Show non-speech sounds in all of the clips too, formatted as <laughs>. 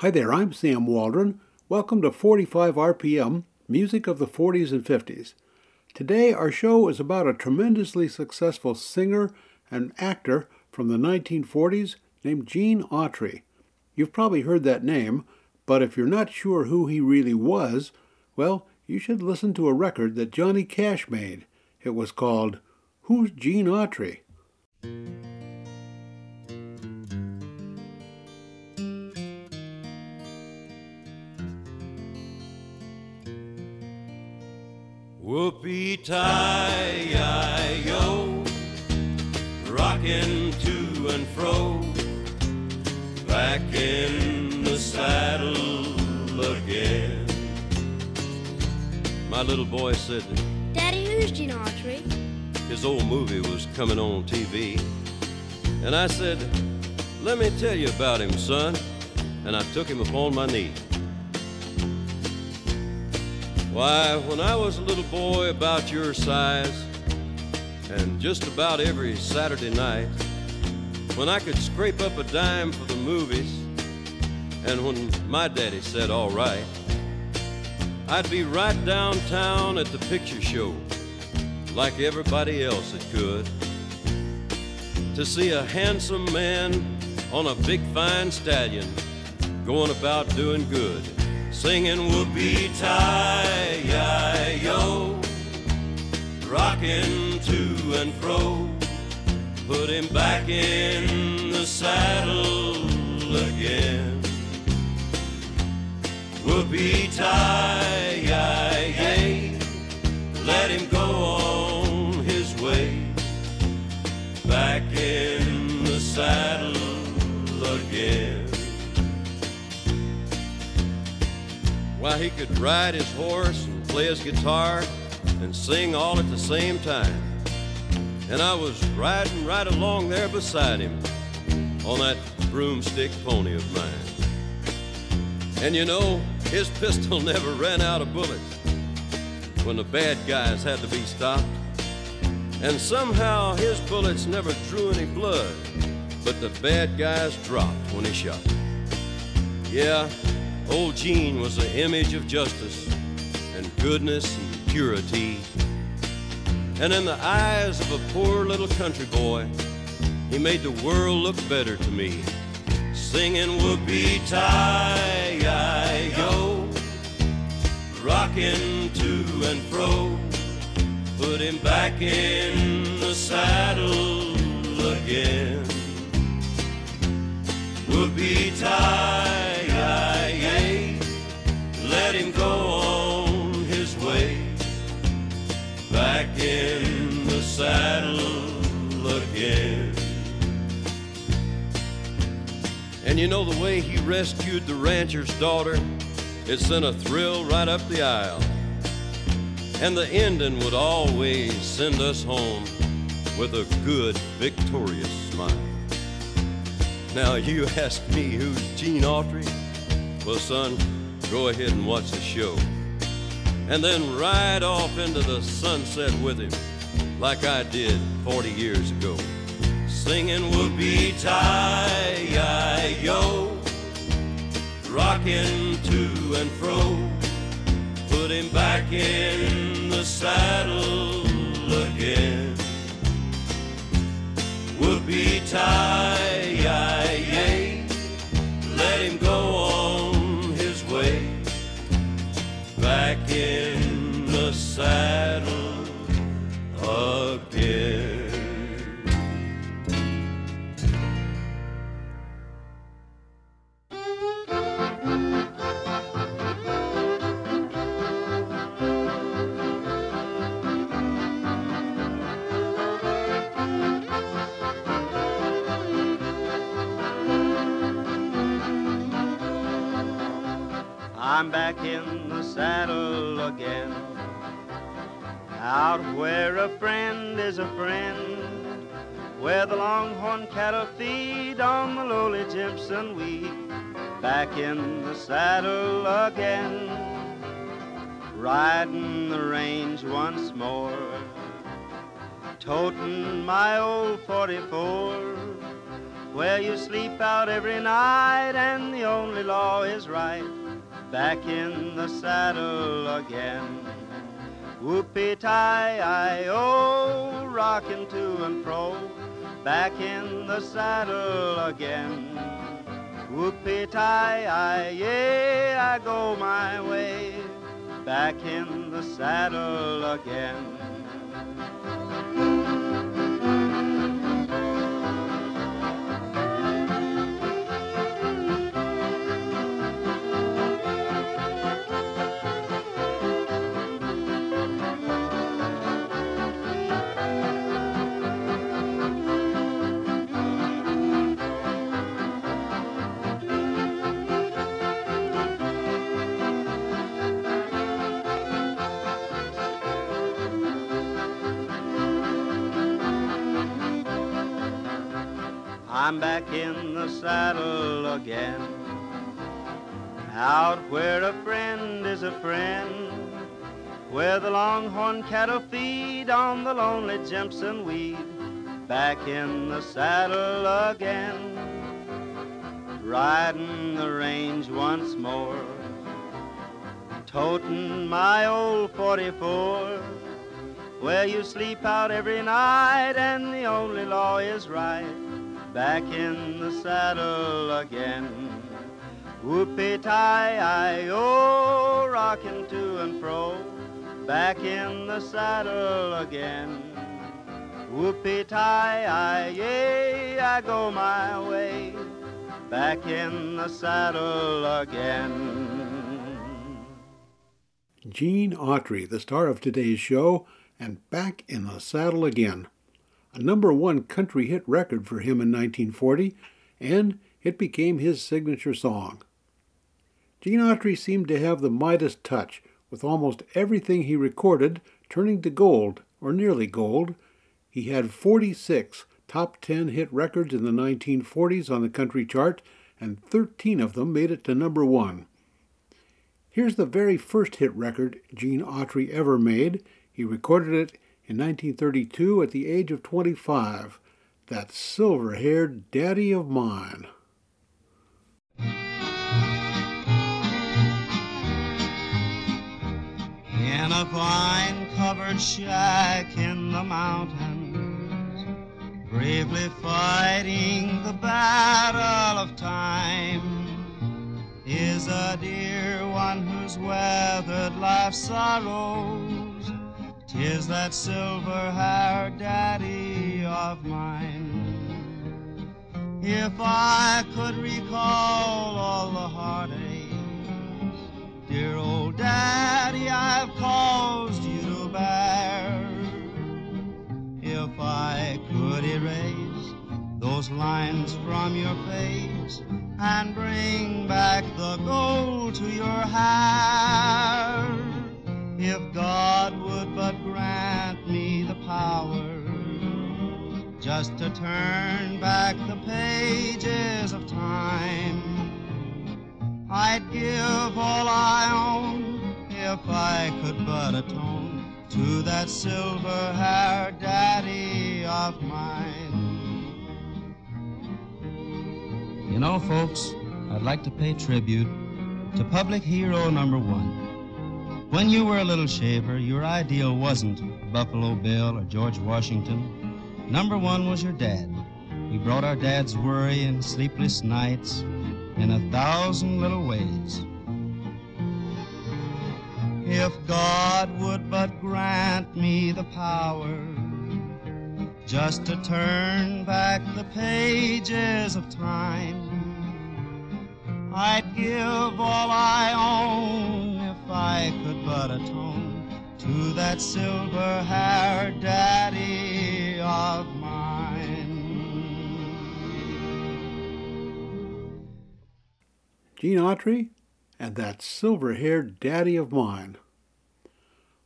Hi there, I'm Sam Waldron. Welcome to 45 RPM, music of the 40s and 50s. Today, our show is about a tremendously successful singer and actor from the 1940s named Gene Autry. You've probably heard that name, but if you're not sure who he really was, well, you should listen to a record that Johnny Cash made. It was called Who's Gene Autry? Whoopee-tie-yo, rocking to and fro, back in the saddle again. My little boy said, Daddy, who's Gene Autry? his old movie was coming on TV. And I said, Let me tell you about him, son. And I took him upon my knee. Why, when I was a little boy about your size, and just about every Saturday night, when I could scrape up a dime for the movies, and when my daddy said, All right, I'd be right downtown at the picture show like everybody else that could. To see a handsome man on a big fine stallion going about doing good, singing whoopee tie yo, rocking to and fro, put him back in the saddle again. Let him go on his way, back in the saddle again. Why, he could ride his horse and play his guitar and sing all at the same time. And I was riding right along there beside him on that broomstick pony of mine. And you know, his pistol never ran out of bullets when the bad guys had to be stopped. And somehow his bullets never drew any blood, but the bad guys dropped when he shot. Yeah, old Gene was the image of justice and goodness and purity. And in the eyes of a poor little country boy, he made the world look better to me. Singing whoopee tie I yo, rocking to and fro, put him back in the saddle again. Whoopee tie let him go on his way, back in the saddle again. And you know the way he rescued the rancher's daughter, it sent a thrill right up the aisle. And the ending would always send us home with a good, victorious smile. Now you <laughs> ask me who's Gene Autry? Well, son, go ahead and watch the show. And then ride off into the sunset with him, like I did 40 years ago singing whoopee tie yo, rocking to and fro, put him back in the saddle again. Whoopee tie yay, let him go on his way, back in the saddle again. I'm back in the saddle again. Out where a friend is a friend. Where the longhorn cattle feed on the lowly Jimson weed. Back in the saddle again. riding the range once more, toting my old 44, where you sleep out every night and the only law is right, back in the saddle again. Whoopie tie I oh, rocking to and fro, back in the saddle again. Whoopie tie I, yeah, I go my way, back in the saddle again. I'm back in the saddle again. Out where a friend is a friend, where the longhorn cattle feed on the lonely Jimson weed. Back in the saddle again, riding the range once more, toting my old 44 where you sleep out every night and the only law is right back in the saddle again. Whoopie tie I oh, rocking to and fro, back in the saddle again. Whoopie tie I, yay, I go my way, back in the saddle again. Gene Autry, the star of today's show, and back in the saddle again a number one country hit record for him in 1940, and it became his signature song. Gene Autry seemed to have the Midas touch, with almost everything he recorded turning to gold, or nearly gold. He had 46 top 10 hit records in the 1940s on the country chart, and 13 of them made it to number one. Here's the very first hit record Gene Autry ever made. He recorded it in 1932 at the age of 25, that silver haired daddy of mine. In a vine covered shack in the mountains, bravely fighting the battle of time, is a dear one who's weathered life's sorrows Tis that silver haired daddy of mine. If I could recall all the heartaches, dear old daddy, I've caused you to bear. If I could erase those lines from your face and bring back the gold to your hair if God would but grant me the power just to turn back the pages of time, I'd give all I own if I could but atone to that silver haired daddy of mine. You know, folks, I'd like to pay tribute to public hero number one. When you were a little shaver, your ideal wasn't Buffalo Bill or George Washington. Number one was your dad. He brought our dad's worry and sleepless nights in a thousand little ways. If God would but grant me the power just to turn back the pages of time, I'd give all I own if I could but atone to that silver haired daddy of mine. Gene Autry and that silver haired daddy of mine.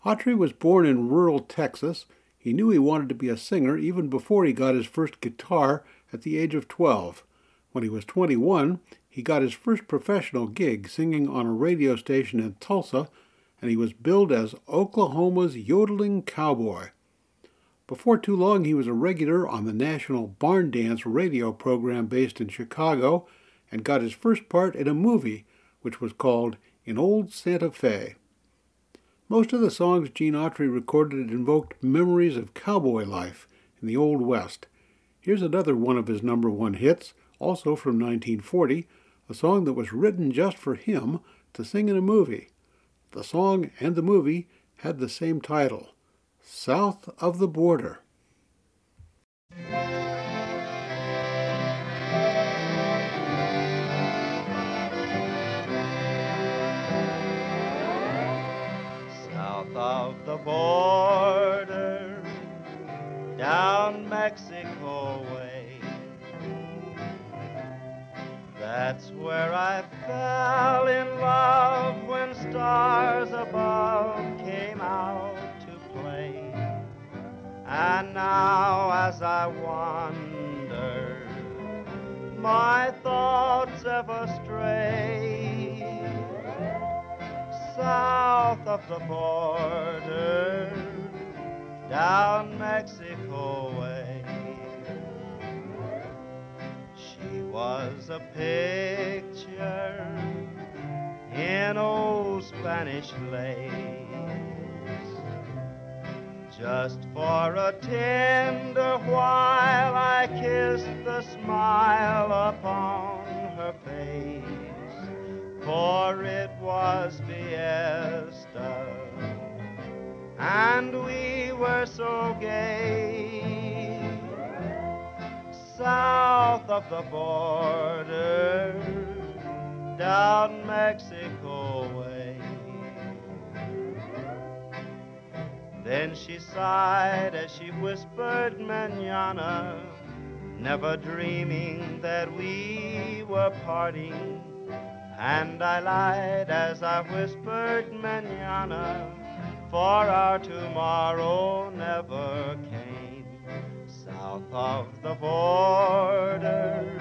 Autry was born in rural Texas. He knew he wanted to be a singer even before he got his first guitar at the age of 12. When he was 21, he got his first professional gig singing on a radio station in Tulsa, and he was billed as Oklahoma's yodeling cowboy. Before too long, he was a regular on the national Barn Dance radio program based in Chicago and got his first part in a movie which was called In Old Santa Fe. Most of the songs Gene Autry recorded invoked memories of cowboy life in the Old West. Here's another one of his number one hits, also from 1940, a song that was written just for him to sing in a movie. The song and the movie had the same title South of the Border. South of the border, down Mexico way. That's where I fell in love when stars above came out to play. and now as I wander, my thoughts ever stray south of the border, down Mexico was a picture in old Spanish lace just for a tender while I kissed the smile upon her face, for it was fiesta, and we were so gay. South of the border, down Mexico way. Then she sighed as she whispered manana, never dreaming that we were parting. And I lied as I whispered manana, for our tomorrow never came. South of the border,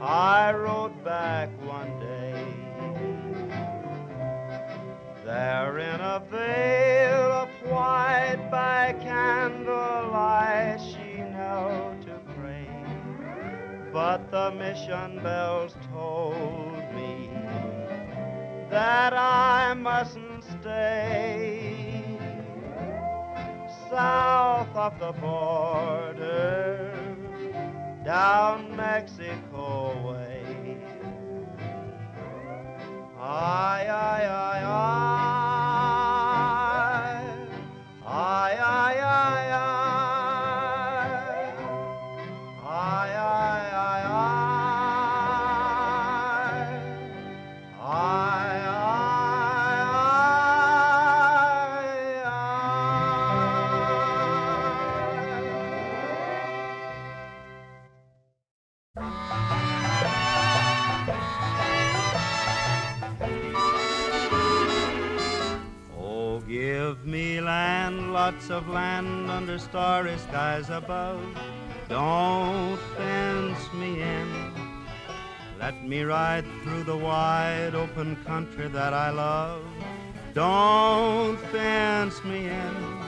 I rode back one day. There in a veil of white by candlelight she knelt to pray. But the mission bells told me that I mustn't stay south of the border, down Mexico way. Ay, ay, ay, ay. Of land under starry skies above. Don't fence me in. Let me ride through the wide open country that I love. Don't fence me in.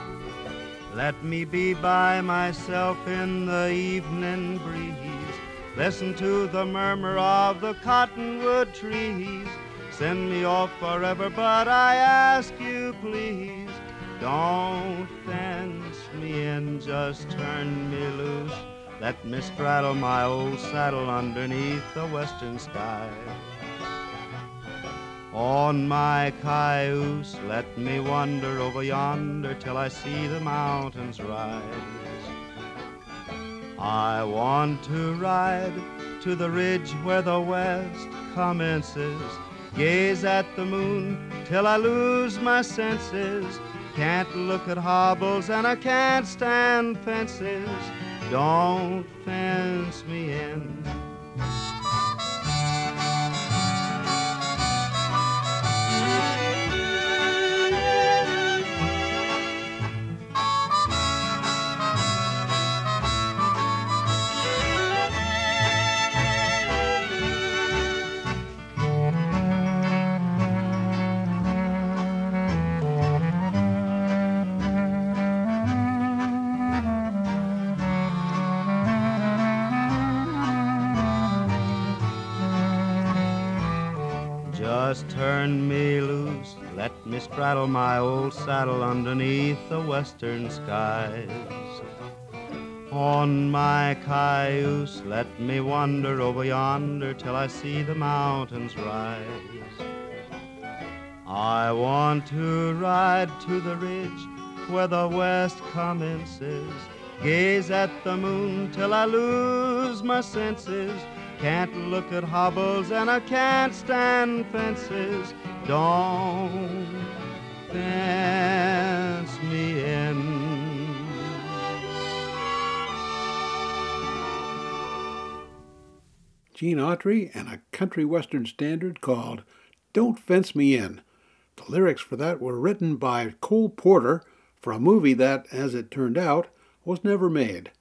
Let me be by myself in the evening breeze. Listen to the murmur of the cottonwood trees. Send me off forever, but I ask you, please don't fence me in, just turn me loose. Let me straddle my old saddle underneath the western sky. On my cayuse, let me wander over yonder till I see the mountains rise. I want to ride to the ridge where the west commences, gaze at the moon till I lose my senses can't look at hobbles and I can't stand fences. Don't fence me in. Straddle my old saddle underneath the western skies. On my cayuse, let me wander over yonder till I see the mountains rise. I want to ride to the ridge where the west commences, gaze at the moon till I lose my senses can't look at hobbles and I can't stand fences. Don't fence me in. Gene Autry and a country western standard called Don't Fence Me In. The lyrics for that were written by Cole Porter for a movie that, as it turned out, was never made.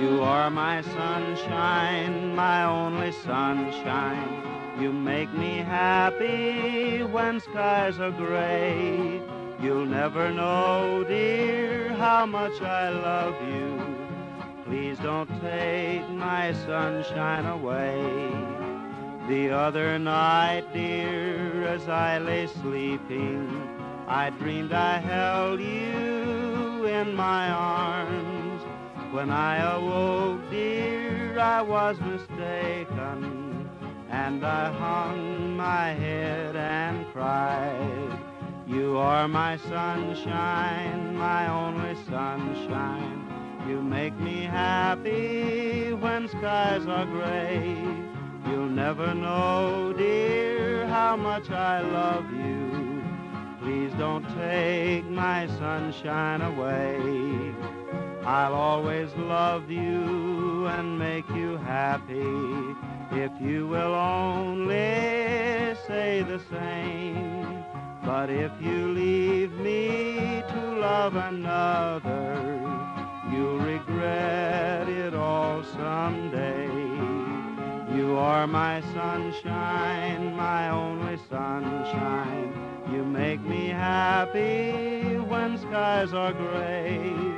You are my sunshine, my only sunshine. You make me happy when skies are gray. You'll never know, dear, how much I love you. Please don't take my sunshine away. The other night, dear, as I lay sleeping, I dreamed I held you in my arms. When I awoke, dear, I was mistaken, and I hung my head and cried. You are my sunshine, my only sunshine. You make me happy when skies are gray. You'll never know, dear, how much I love you. Please don't take my sunshine away. I'll always love you and make you happy if you will only say the same. But if you leave me to love another, you'll regret it all someday. You are my sunshine, my only sunshine. You make me happy when skies are gray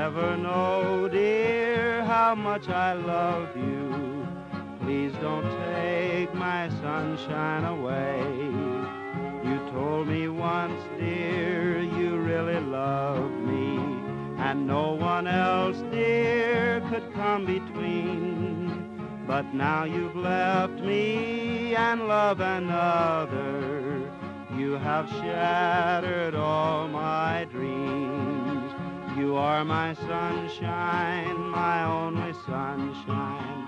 never know, dear, how much I love you. Please don't take my sunshine away. You told me once, dear, you really loved me, and no one else, dear, could come between. But now you've left me and love another. You have shattered all my dreams. You are my sunshine, my only sunshine.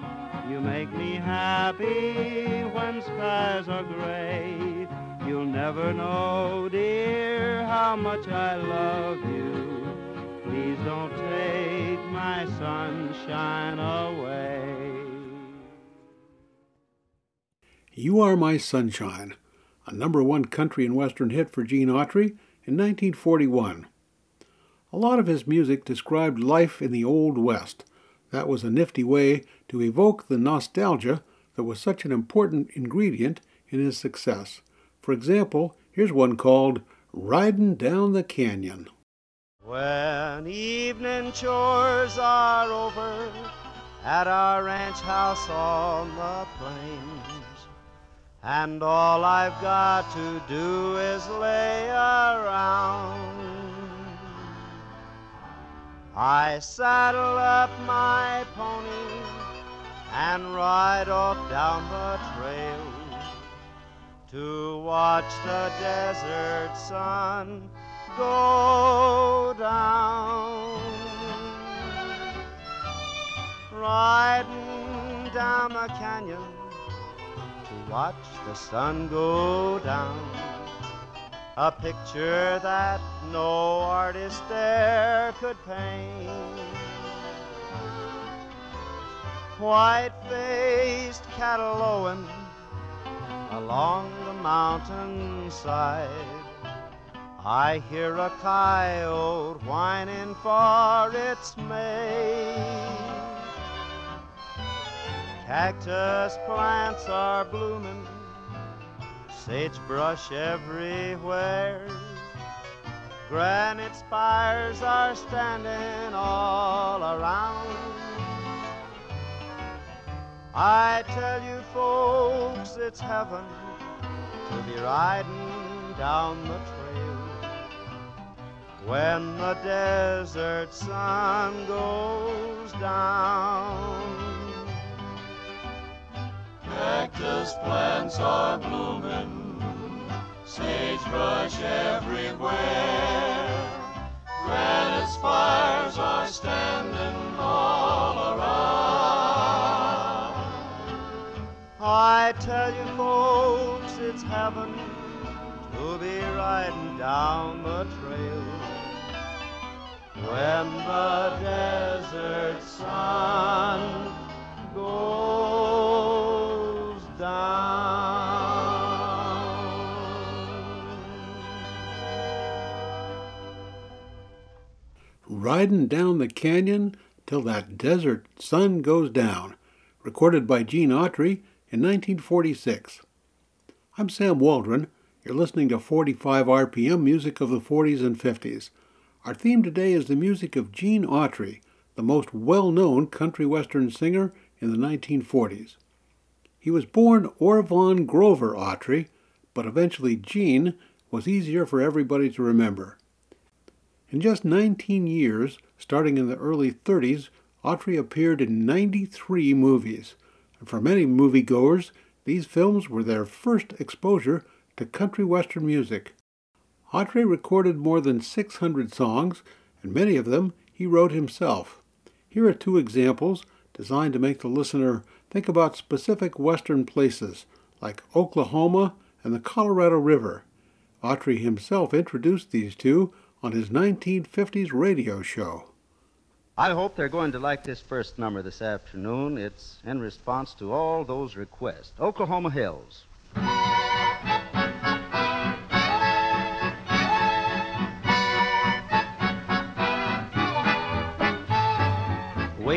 You make me happy when skies are gray. You'll never know, dear, how much I love you. Please don't take my sunshine away. You Are My Sunshine, a number one country and western hit for Gene Autry in 1941. A lot of his music described life in the Old West. That was a nifty way to evoke the nostalgia that was such an important ingredient in his success. For example, here's one called Riding Down the Canyon. When evening chores are over at our ranch house on the plains, and all I've got to do is lay around I saddle up my pony and ride off down the trail to watch the desert sun go down. Riding down the canyon to watch the sun go down a picture that no artist there could paint. White faced cattle lowing along the mountainside. I hear a coyote whining for its mate. Cactus plants are blooming sagebrush everywhere. Granite spires are standing all around. I tell you, folks, it's heaven to be riding down the trail when the desert sun goes down. Cactus plants are blooming, sagebrush everywhere. Granite spires are standing all around. I tell you, folks, it's heaven to be riding down the trail when the desert sun goes. Riding Down the Canyon Till That Desert Sun Goes Down, recorded by Gene Autry in 1946. I'm Sam Waldron. You're listening to 45 RPM music of the 40s and 50s. Our theme today is the music of Gene Autry, the most well known country western singer in the 1940s. He was born Orvon Grover Autry, but eventually Gene was easier for everybody to remember. In just 19 years, starting in the early 30s, Autry appeared in 93 movies. And for many moviegoers, these films were their first exposure to country western music. Autry recorded more than 600 songs, and many of them he wrote himself. Here are two examples designed to make the listener think about specific western places like Oklahoma and the Colorado River. Autry himself introduced these two on his 1950s radio show. I hope they're going to like this first number this afternoon. It's in response to all those requests. Oklahoma Hills.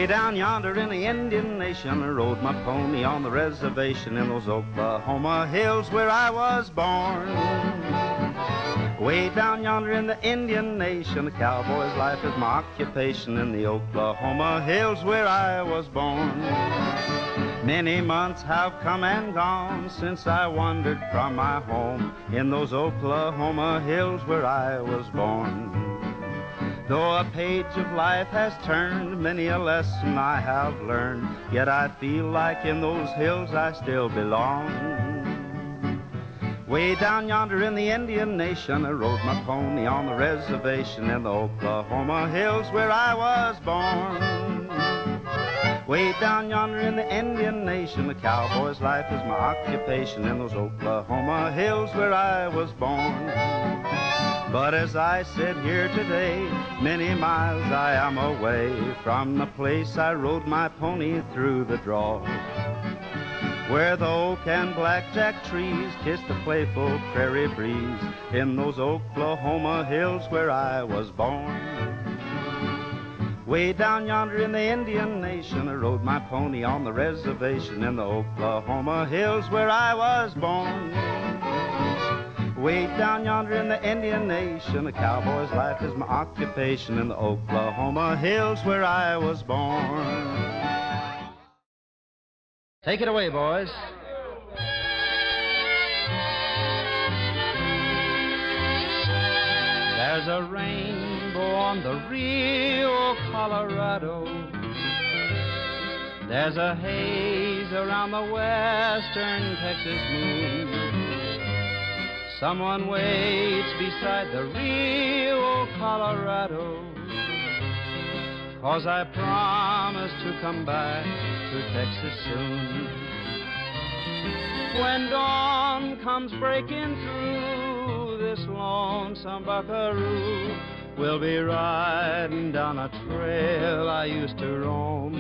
Way down yonder in the Indian Nation, I rode my pony on the reservation in those Oklahoma hills where I was born. Way down yonder in the Indian Nation, the cowboy's life is my occupation in the Oklahoma hills where I was born. Many months have come and gone since I wandered from my home in those Oklahoma hills where I was born. Though a page of life has turned, many a lesson I have learned, yet I feel like in those hills I still belong. Way down yonder in the Indian Nation, I rode my pony on the reservation in the Oklahoma hills where I was born. Way down yonder in the Indian Nation, the cowboy's life is my occupation in those Oklahoma hills where I was born. But as I sit here today, many miles I am away from the place I rode my pony through the draw. Where the oak and blackjack trees kiss the playful prairie breeze in those Oklahoma hills where I was born. Way down yonder in the Indian Nation, I rode my pony on the reservation in the Oklahoma hills where I was born. Way down yonder in the Indian Nation, a cowboy's life is my occupation in the Oklahoma hills where I was born. Take it away, boys. There's a rainbow on the Rio Colorado. There's a haze around the western Texas moon. Someone waits beside the Rio Colorado. Cause I promise to come back to Texas soon. When dawn comes breaking through this lonesome buckaroo, we'll be riding down a trail I used to roam.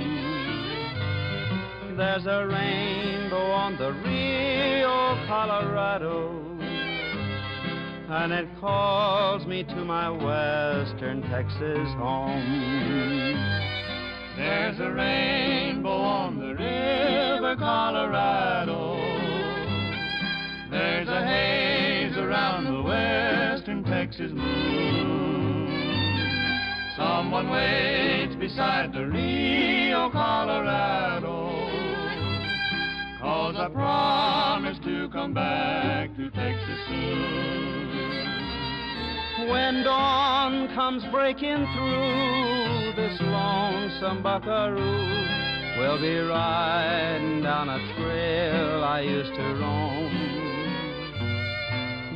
There's a rainbow on the Rio Colorado and it calls me to my western Texas home. There's a rainbow on the river Colorado. There's a haze around the western Texas moon. Someone waits beside the Rio Colorado. Cause I promise to come back to Texas soon. When dawn comes breaking through this lonesome buckaroo, we'll be riding down a trail I used to roam.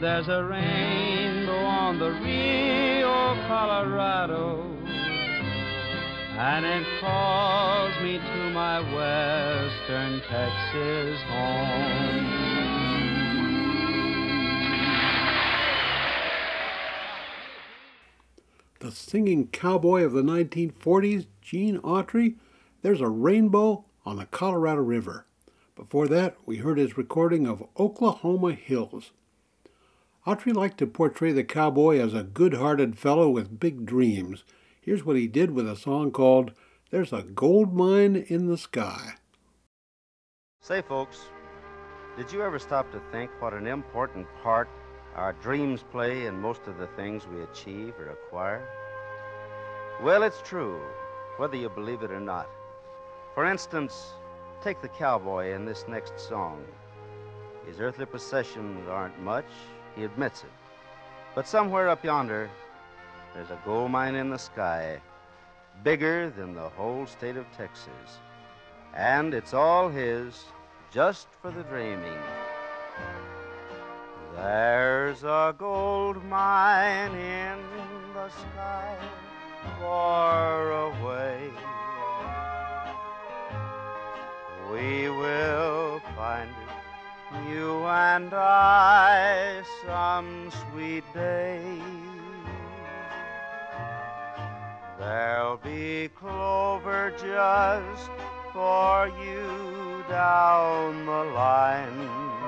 There's a rainbow on the Rio Colorado, and it calls me to my western Texas home. The singing cowboy of the 1940s, Gene Autry, There's a Rainbow on the Colorado River. Before that, we heard his recording of Oklahoma Hills. Autry liked to portray the cowboy as a good hearted fellow with big dreams. Here's what he did with a song called There's a Gold Mine in the Sky. Say, folks, did you ever stop to think what an important part our dreams play in most of the things we achieve or acquire? Well, it's true, whether you believe it or not. For instance, take the cowboy in this next song. His earthly possessions aren't much, he admits it. But somewhere up yonder, there's a gold mine in the sky, bigger than the whole state of Texas. And it's all his, just for the dreaming. There's a gold mine in the sky far away. We will find it, you and I, some sweet day. There'll be clover just for you down the line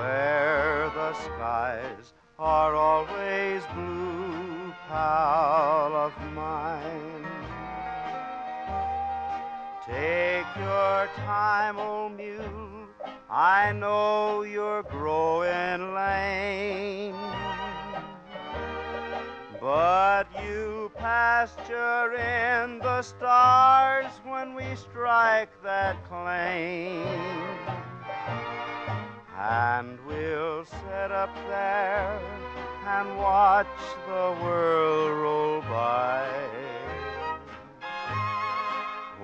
where the skies are always blue, pal of mine. Take your time, old mule. I know you're growing lame. But you pasture in the stars when we strike that claim. And we'll sit up there and watch the world roll by.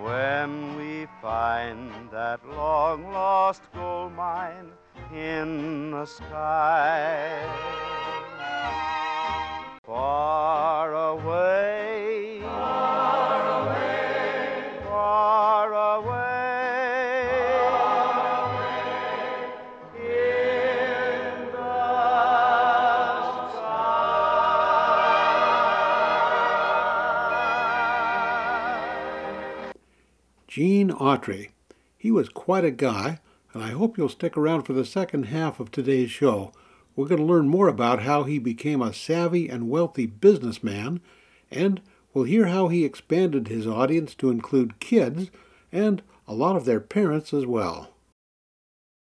When we find that long lost gold mine in the sky. Far away. Gene Autry. He was quite a guy, and I hope you'll stick around for the second half of today's show. We're going to learn more about how he became a savvy and wealthy businessman, and we'll hear how he expanded his audience to include kids and a lot of their parents as well.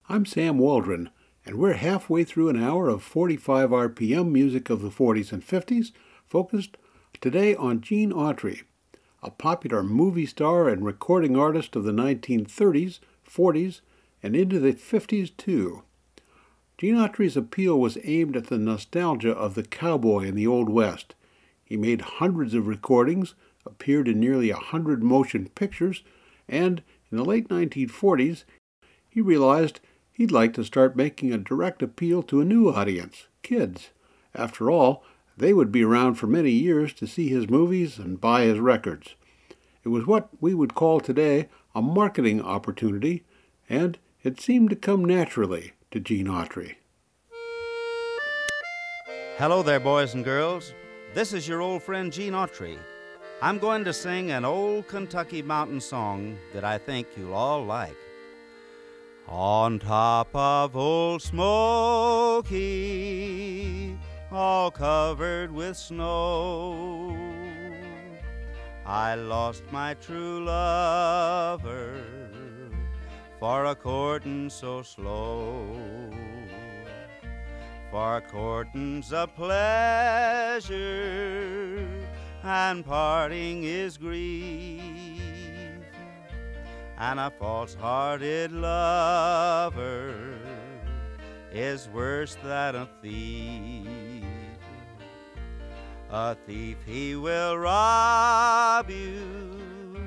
I'm Sam Waldron, and we're halfway through an hour of 45 RPM music of the 40s and 50s, focused today on Gene Autry, a popular movie star and recording artist of the 1930s, 40s, and into the 50s too. Gene Autry's appeal was aimed at the nostalgia of the cowboy in the Old West. He made hundreds of recordings, appeared in nearly a hundred motion pictures, and in the late 1940s, he realized he'd like to start making a direct appeal to a new audience, kids. After all, they would be around for many years to see his movies and buy his records. It was what we would call today a marketing opportunity, and it seemed to come naturally to Gene Autry. Hello there, boys and girls. This is your old friend Gene Autry. I'm going to sing an old Kentucky mountain song that I think you'll all like. On top of Old Smoky, all covered with snow, I lost my true lover for a courting so slow. For courting's a pleasure and parting is grief. and a false-hearted lover is worse than a thief. A thief he will rob you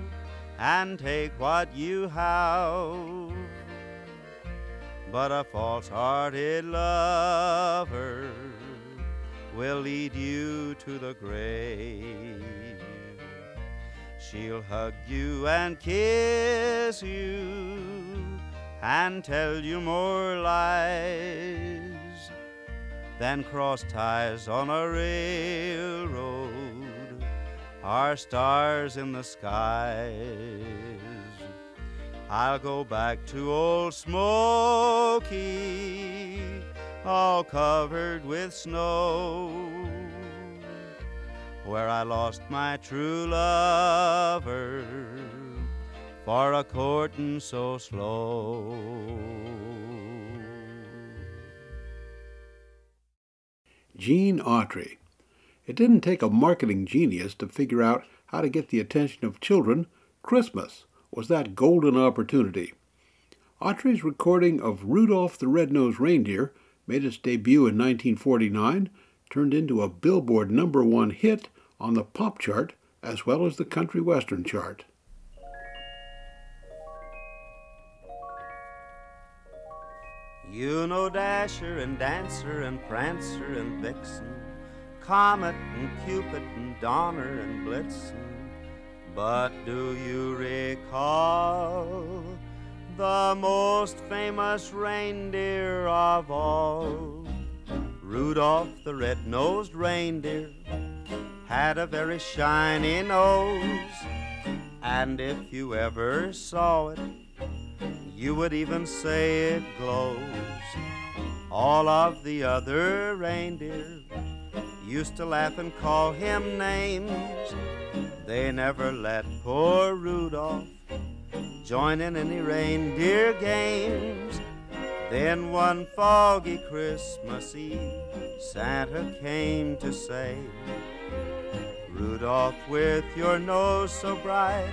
and take what you have. But a false-hearted lover will lead you to the grave. She'll hug you and kiss you and tell you more lies than cross ties on a railroad are stars in the skies. I'll go back to old Smokey, all covered with snow, where I lost my true lover for a courting so slow. Gene Autry. It didn't take a marketing genius to figure out how to get the attention of children. Christmas was that golden opportunity. Autry's recording of Rudolph the Red-Nosed Reindeer made its debut in 1949, turned into a Billboard number one hit on the pop chart as well as the country western chart. You know Dasher and Dancer and Prancer and Vixen, Comet and Cupid and Donner and Blitzen. But do you recall the most famous reindeer of all? Rudolph the red-nosed reindeer had a very shiny nose, and if you ever saw it, you would even say it glows. All of the other reindeer used to laugh and call him names. They never let poor Rudolph join in any reindeer games. Then one foggy Christmas Eve, Santa came to say, Rudolph, with your nose so bright,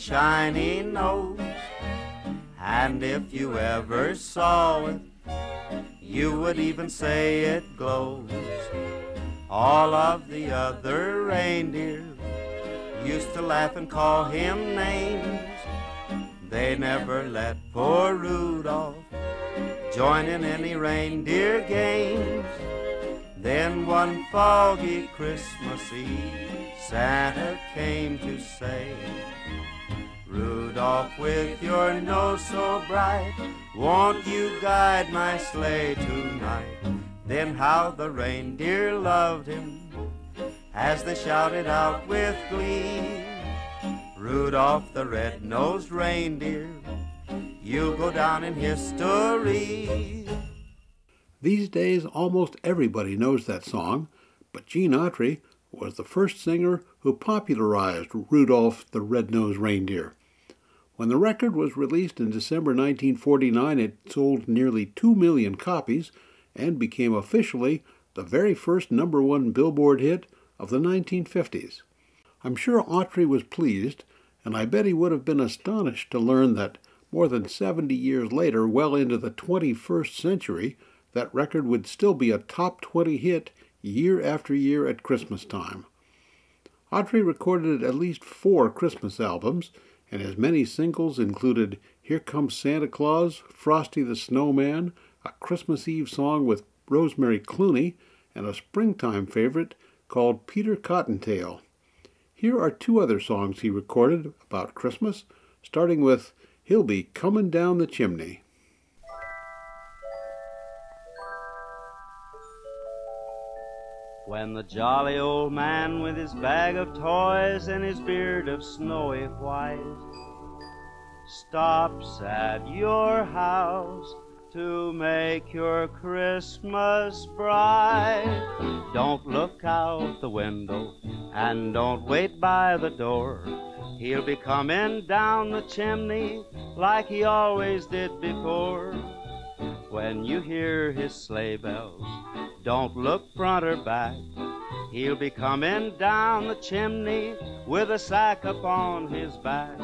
Shiny nose, and if you ever saw it, you would even say it glows. All of the other reindeer used to laugh and call him names. They never let poor Rudolph join in any reindeer games. Then one foggy Christmas Eve, Santa came to say, Rudolph, with your nose so bright, won't you guide my sleigh tonight? Then how the reindeer loved him as they shouted out with glee, Rudolph the red-nosed reindeer, you'll go down in history. These days, almost everybody knows that song, but Gene Autry was the first singer who popularized Rudolph the Red-Nosed Reindeer. When the record was released in December 1949, it sold nearly 2 million copies and became officially the very first number one Billboard hit of the 1950s. I'm sure Autry was pleased, and I bet he would have been astonished to learn that more than 70 years later, well into the 21st century, that record would still be a top 20 hit year after year at Christmas time. Autry recorded at least four Christmas albums, and his many singles included Here Comes Santa Claus, Frosty the Snowman, a Christmas Eve song with Rosemary Clooney, and a springtime favorite called Peter Cottontail. Here are two other songs he recorded about Christmas, starting with He'll Be Comin' Down the Chimney. When the jolly old man with his bag of toys and his beard of snowy white stops at your house to make your Christmas bright. Don't look out the window and don't wait by the door. He'll be coming down the chimney like he always did before. When you hear his sleigh bells, don't look front or back. He'll be coming down the chimney with a sack upon his back.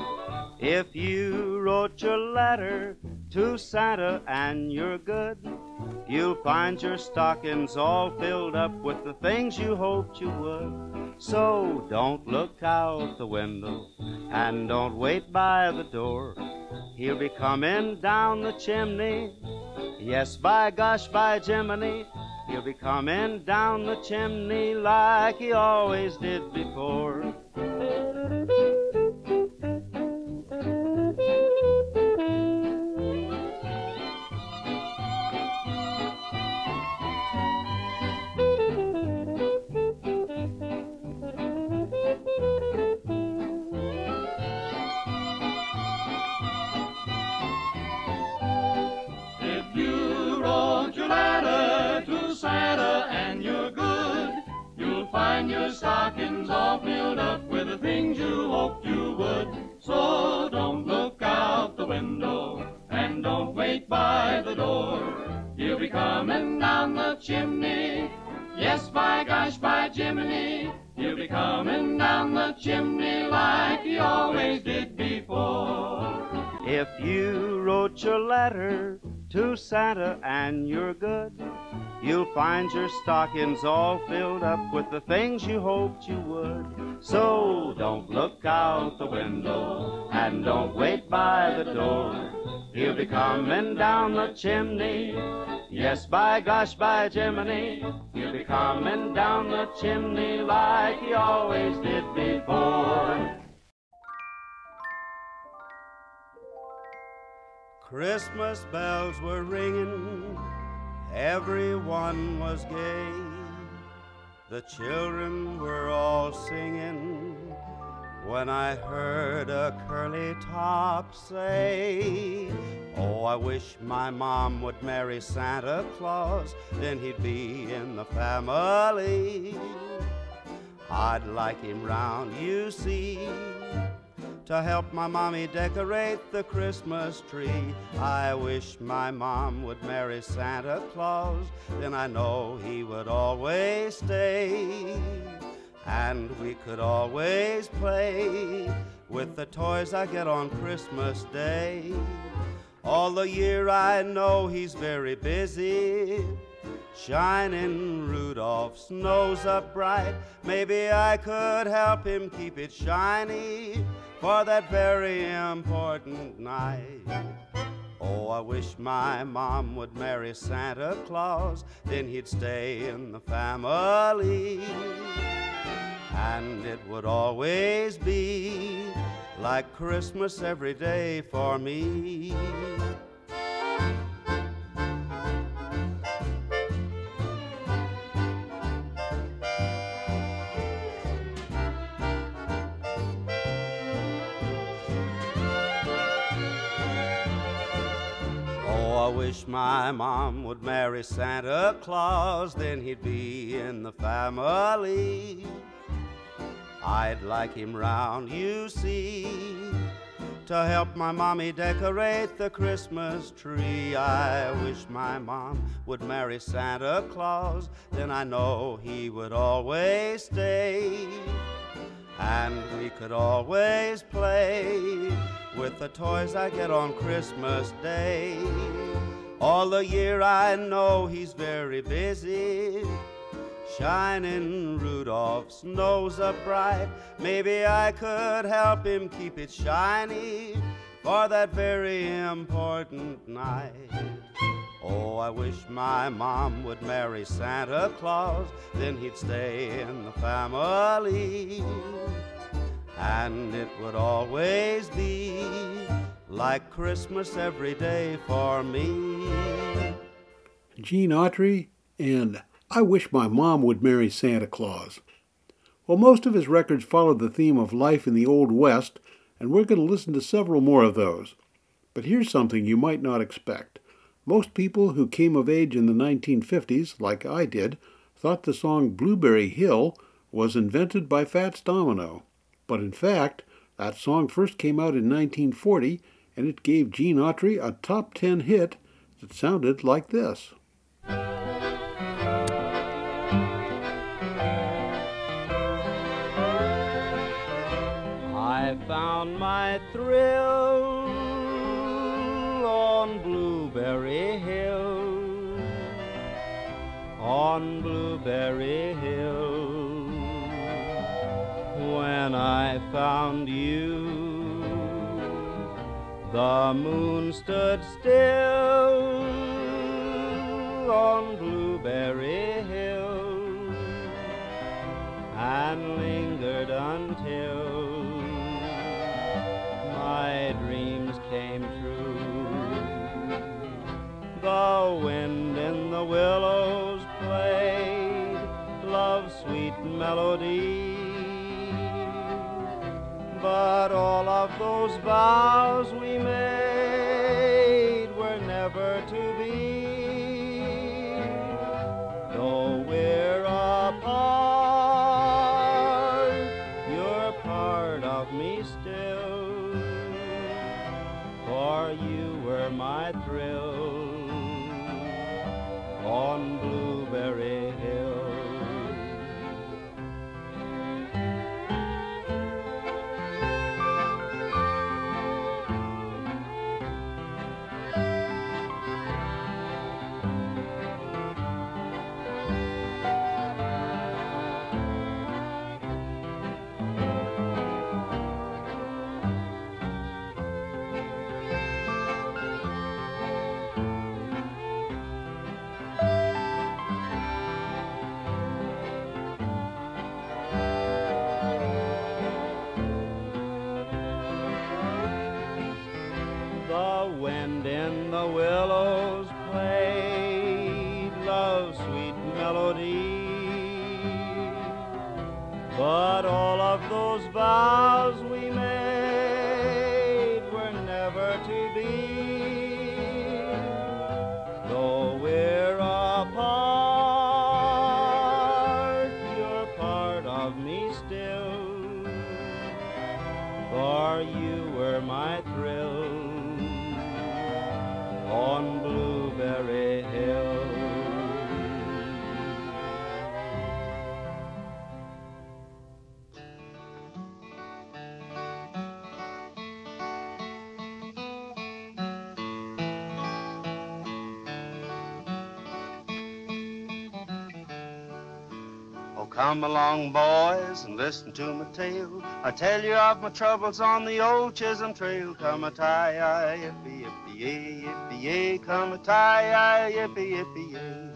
If you wrote your letter to Santa and you're good, you'll find your stockings all filled up with the things you hoped you would. So don't look out the window and don't wait by the door. He'll be coming down the chimney. Yes, by gosh, by Jiminy, he'll be coming down the chimney like he always did before. All filled up with the things you hoped you would. So don't look out the window and don't wait by the door. He'll be coming down the chimney. Yes, by gosh, by Jiminy. He'll be coming down the chimney like he always did before. If you wrote your letter to Santa and you're good, you'll find your stockings all filled up with the things you hoped you would. So don't look out the window and don't wait by the door. He'll be coming down the chimney. Yes, by gosh, by Jiminy, he'll be coming down the chimney like he always did before. Christmas bells were ringing Everyone was gay. The children were all singing when I heard a curly top say, Oh, I wish my mom would marry Santa Claus, then he'd be in the family. I'd like him round, you see to help my mommy decorate the Christmas tree. I wish my mom would marry Santa Claus, then I know he would always stay. And we could always play with the toys I get on Christmas Day. All the year I know he's very busy. Shining Rudolph's nose up bright. Maybe I could help him keep it shiny for that very important night. Oh, I wish my mom would marry Santa Claus, then he'd stay in the family. And it would always be like Christmas every day for me. Wish my mom would marry Santa Claus, then he'd be in the family. I'd like him round, you see, to help my mommy decorate the Christmas tree. I wish my mom would marry Santa Claus, then I know he would always stay. And we could always play with the toys I get on Christmas Day. All the year I know he's very busy. Shining Rudolph's nose up bright. Maybe I could help him keep it shiny for that very important night. Oh, I wish my mom would marry Santa Claus, then he'd stay in the family. And it would always be like Christmas every day for me. Gene Autry and I Wish My Mom Would Marry Santa Claus. Well, most of his records followed the theme of life in the Old West, and we're going to listen to several more of those. But here's something you might not expect. Most people who came of age in the 1950s, like I did, thought the song Blueberry Hill was invented by Fats Domino. But in fact, that song first came out in 1940, and it gave Gene Autry a top 10 hit that sounded like this. Found my thrill on Blueberry Hill, on Blueberry Hill, when I found you. The moon stood still came true. The wind in the willows played love's sweet melody. But all of those vows we made those vows we made come along, boys, and listen to my tale. I tell you of my troubles on the old Chisholm Trail. Come a tie, yippee, yippee, yay, yippee, yay. Come a tie, yippee, yippee, yay.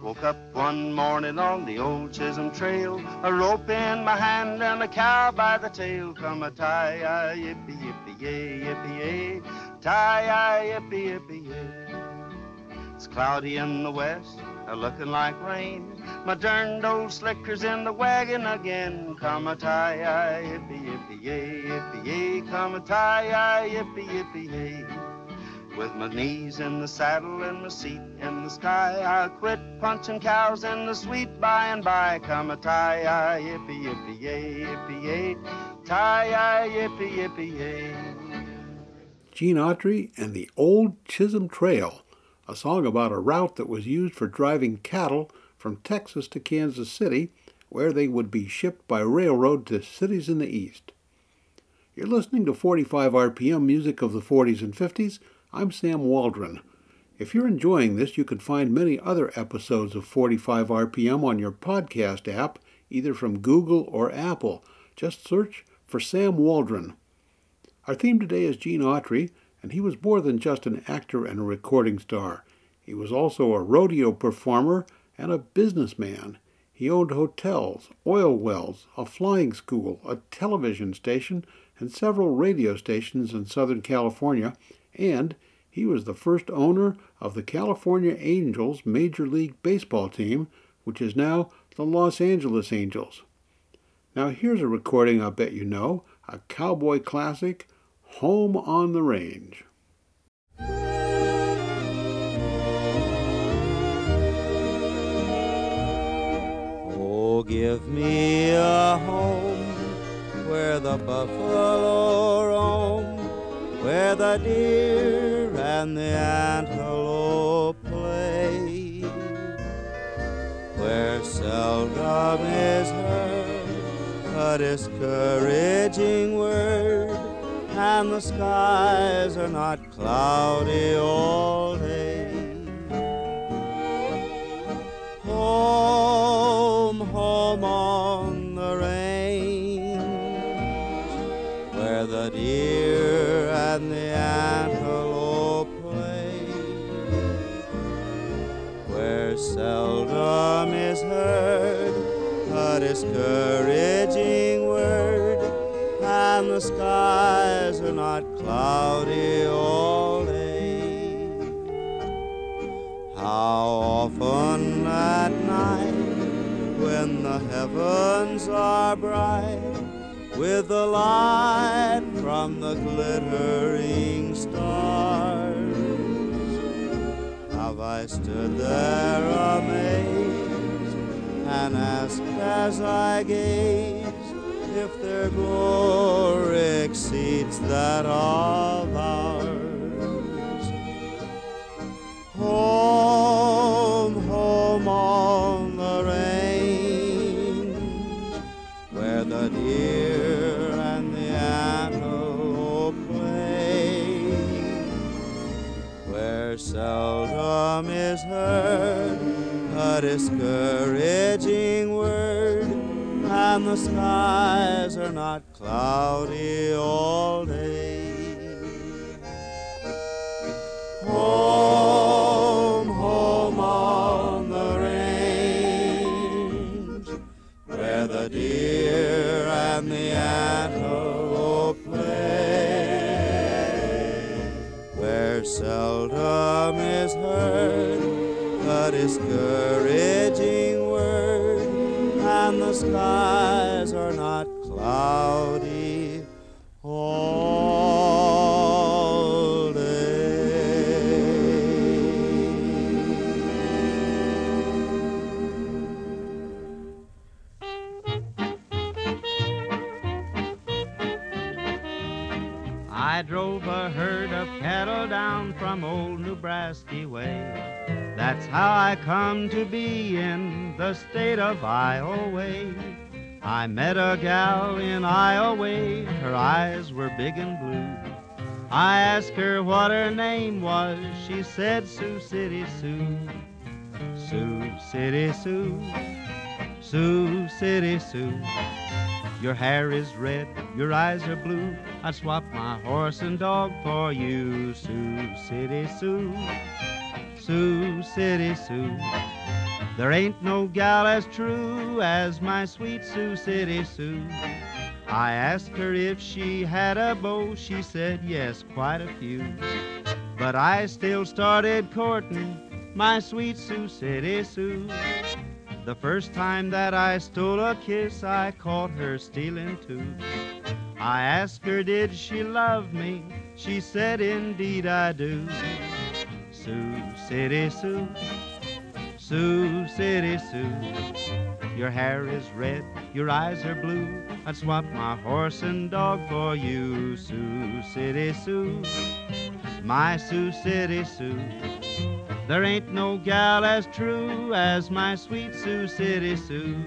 Woke up one morning on the old Chisholm Trail, a rope in my hand and a cow by the tail. Come a tie, yippee, yippee, yay, yippee, yay. Tie, yippee, yippee, yay. It's cloudy in the west, a looking like rain. My derned old slicker's in the wagon again. Come a tie, yippee, yippee, yay, yippee, yay. Come a tie, yippee, yippee. With my knees in the saddle and my seat in the sky, I'll quit punching cows in the sweet by and by. Come a tie, yippee, yippee, yay, yippee, yay. Tie, yippee, yippee, yay. Gene Autry and the Old Chisholm Trail, a song about a route that was used for driving cattle from Texas to Kansas City where they would be shipped by railroad to cities in the East. You're listening to 45 RPM music of the 40s and 50s. I'm Sam Waldron. If you're enjoying this, you can find many other episodes of 45 RPM on your podcast app, either from Google or Apple. Just search for Sam Waldron. Our theme today is Gene Autry, and he was more than just an actor and a recording star. He was also a rodeo performer and a businessman. He owned hotels, oil wells, a flying school, a television station, and several radio stations in Southern California, and he was the first owner of the California Angels Major League Baseball team, which is now the Los Angeles Angels. Now, here's a recording I bet you know a cowboy classic, Home on the Range. Oh, give me a home where the buffalo roam, where the deer and the antelope play, where seldom is heard a discouraging word, and the skies are not cloudy all day. Home, home on the range, where the deer and the antelope play, where seldom is heard a discouraging the skies are not cloudy all day. How often at night, when the heavens are bright, with the light from the glittering stars, have I stood there amazed and asked as I gazed if their glory exceeds that of ours. Home, home on the range, where the deer and the antelope play, where seldom is heard a discouraging and the skies are not cloudy all day. Home, home on the range, where the deer and the antelope play, where seldom is heard a discouraging and the skies are not cloudy all day. I drove a herd of cattle down from old Nebraska way. That's how I come to be in the state of Iowa. I met a gal in Iowa, her eyes were big and blue. I asked her what her name was, she said Sioux City Sue. Sioux City Sue, Sioux City Sue. Your hair is red, your eyes are blue. I'd swap my horse and dog for you, Sioux City Sue, Sioux City Sue. There ain't no gal as true as my sweet Sioux City Sue. I asked her if she had a beau, she said yes, quite a few. But I still started courting my sweet Sioux City Sue. The first time that I stole a kiss, I caught her stealing too. I asked her, did she love me? She said, indeed I do. Sioux City Sue, Sioux City Sue. Your hair is red, your eyes are blue. I'd swap my horse and dog for you, Sioux City Sue, my Sioux City Sue. There ain't no gal as true as my sweet Sioux City Sue.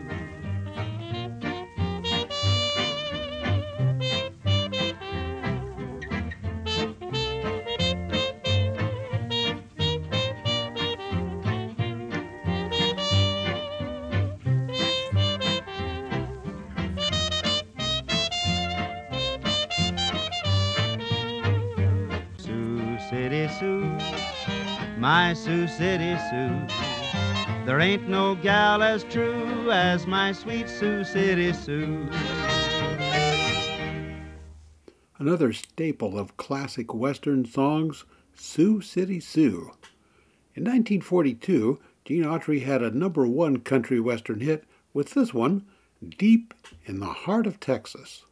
Sioux City Sue. There ain't no gal as true as my sweet Sioux City Sue. Another staple of classic Western songs, Sioux City Sue. In 1942, Gene Autry had a number one country western hit with this one, Deep in the Heart of Texas.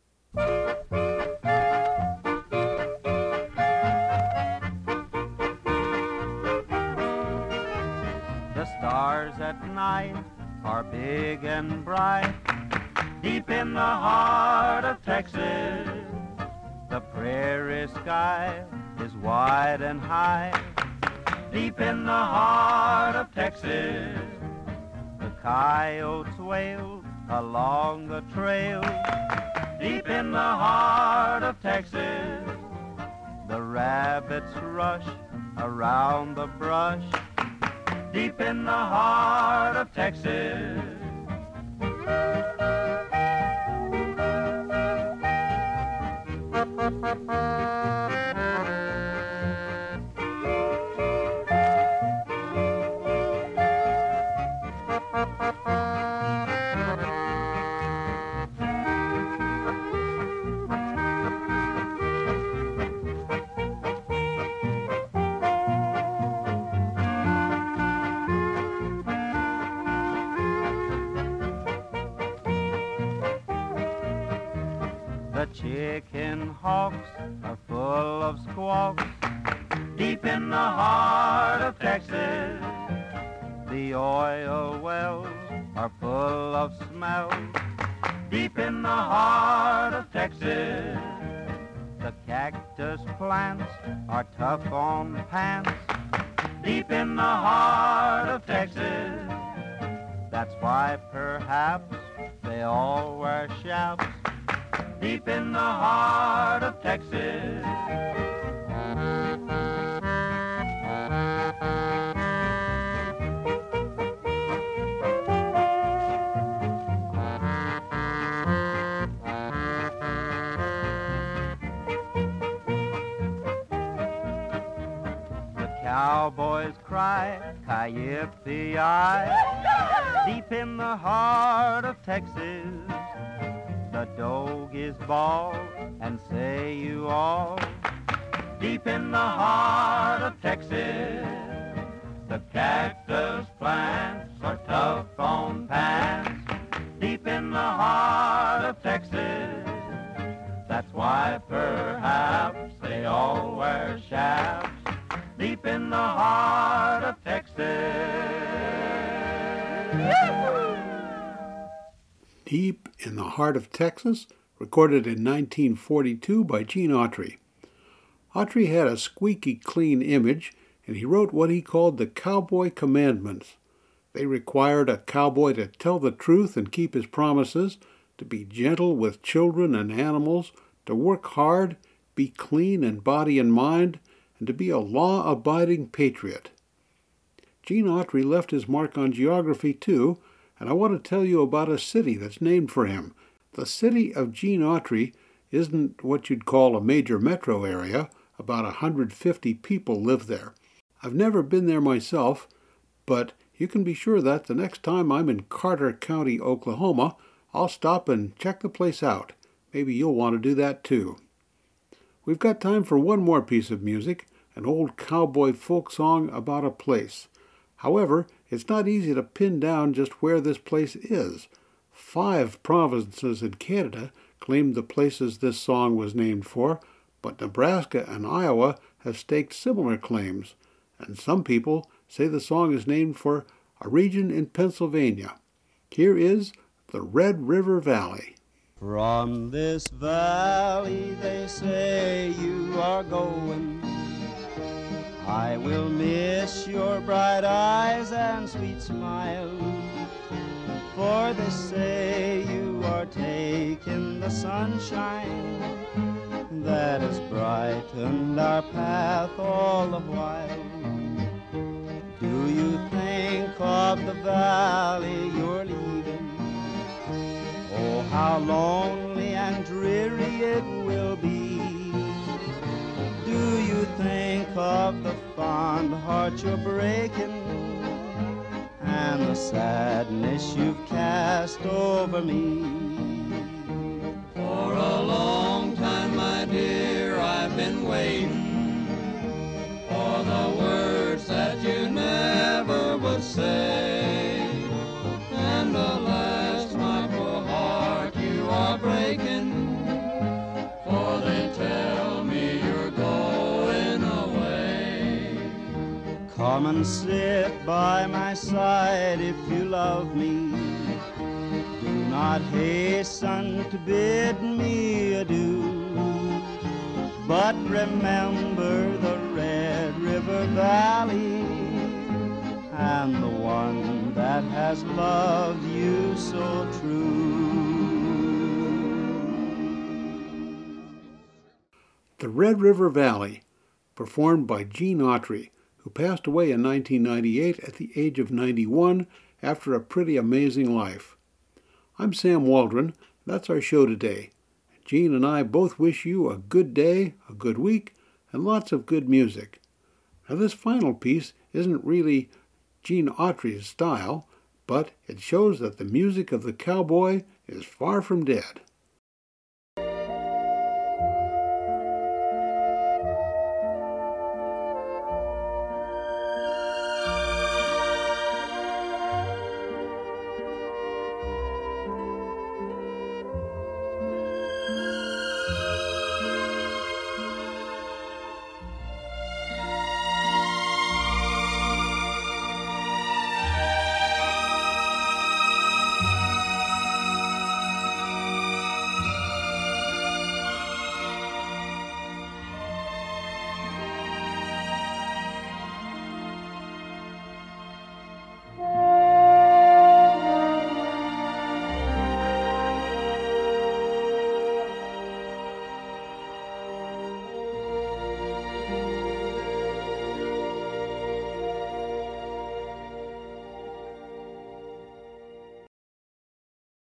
Are big and bright, deep in the heart of Texas. The prairie sky is wide and high, deep in the heart of Texas. The coyotes wail along the trail, deep in the heart of Texas. The rabbits rush around the brush, deep in the heart of Texas. The chicken hawks are full of squawks deep in the heart of Texas. The oil wells are full of smell deep in the heart of Texas. The cactus plants are tough on pants deep in the heart of Texas. That's why perhaps they all wear chaps deep in the heart of Texas. The cowboys cry, Ki-yip-the-eye, <laughs> deep in the heart of Texas. The dog is bawl and say you all, deep in the heart of Texas. The cactus plants are tough on pants, deep in the heart of Texas. That's why perhaps they all wear chaps, deep in the heart of Texas. Deep in the Heart of Texas, recorded in 1942 by Gene Autry. Autry had a squeaky clean image, and he wrote what he called the Cowboy Commandments. They required a cowboy to tell the truth and keep his promises, to be gentle with children and animals, to work hard, be clean in body and mind, and to be a law abiding patriot. Gene Autry left his mark on geography too, and I want to tell you about a city that's named for him. The city of Gene Autry isn't what you'd call a major metro area. About 150 people live there. I've never been there myself, but you can be sure that the next time I'm in Carter County, Oklahoma, I'll stop and check the place out. Maybe you'll want to do that too. We've got time for one more piece of music, an old cowboy folk song about a place. However, it's not easy to pin down just where this place is. Five provinces in Canada claim the places this song was named for, but Nebraska and Iowa have staked similar claims, and some people say the song is named for a region in Pennsylvania. Here is the Red River Valley. From this valley they say you are going. I will miss your bright eyes and sweet smile. For they say you are taking the sunshine that has brightened our path all the while. Do you think of the valley you're leaving? Oh, how lonely and dreary it will be. Do you think of the fond heart you're breaking and the sadness you've cast over me. For a long time, my dear, I've been waiting for the words that you never would say. Come and sit by my side if you love me. Do not hasten to bid me adieu. But remember the Red River Valley and the one that has loved you so true. The Red River Valley, performed by Gene Autry, who passed away in 1998 at the age of 91 after a pretty amazing life. I'm Sam Waldron. That's our show today. Gene and I both wish you a good day, a good week, and lots of good music. Now, this final piece isn't really Gene Autry's style, but it shows that the music of the cowboy is far from dead.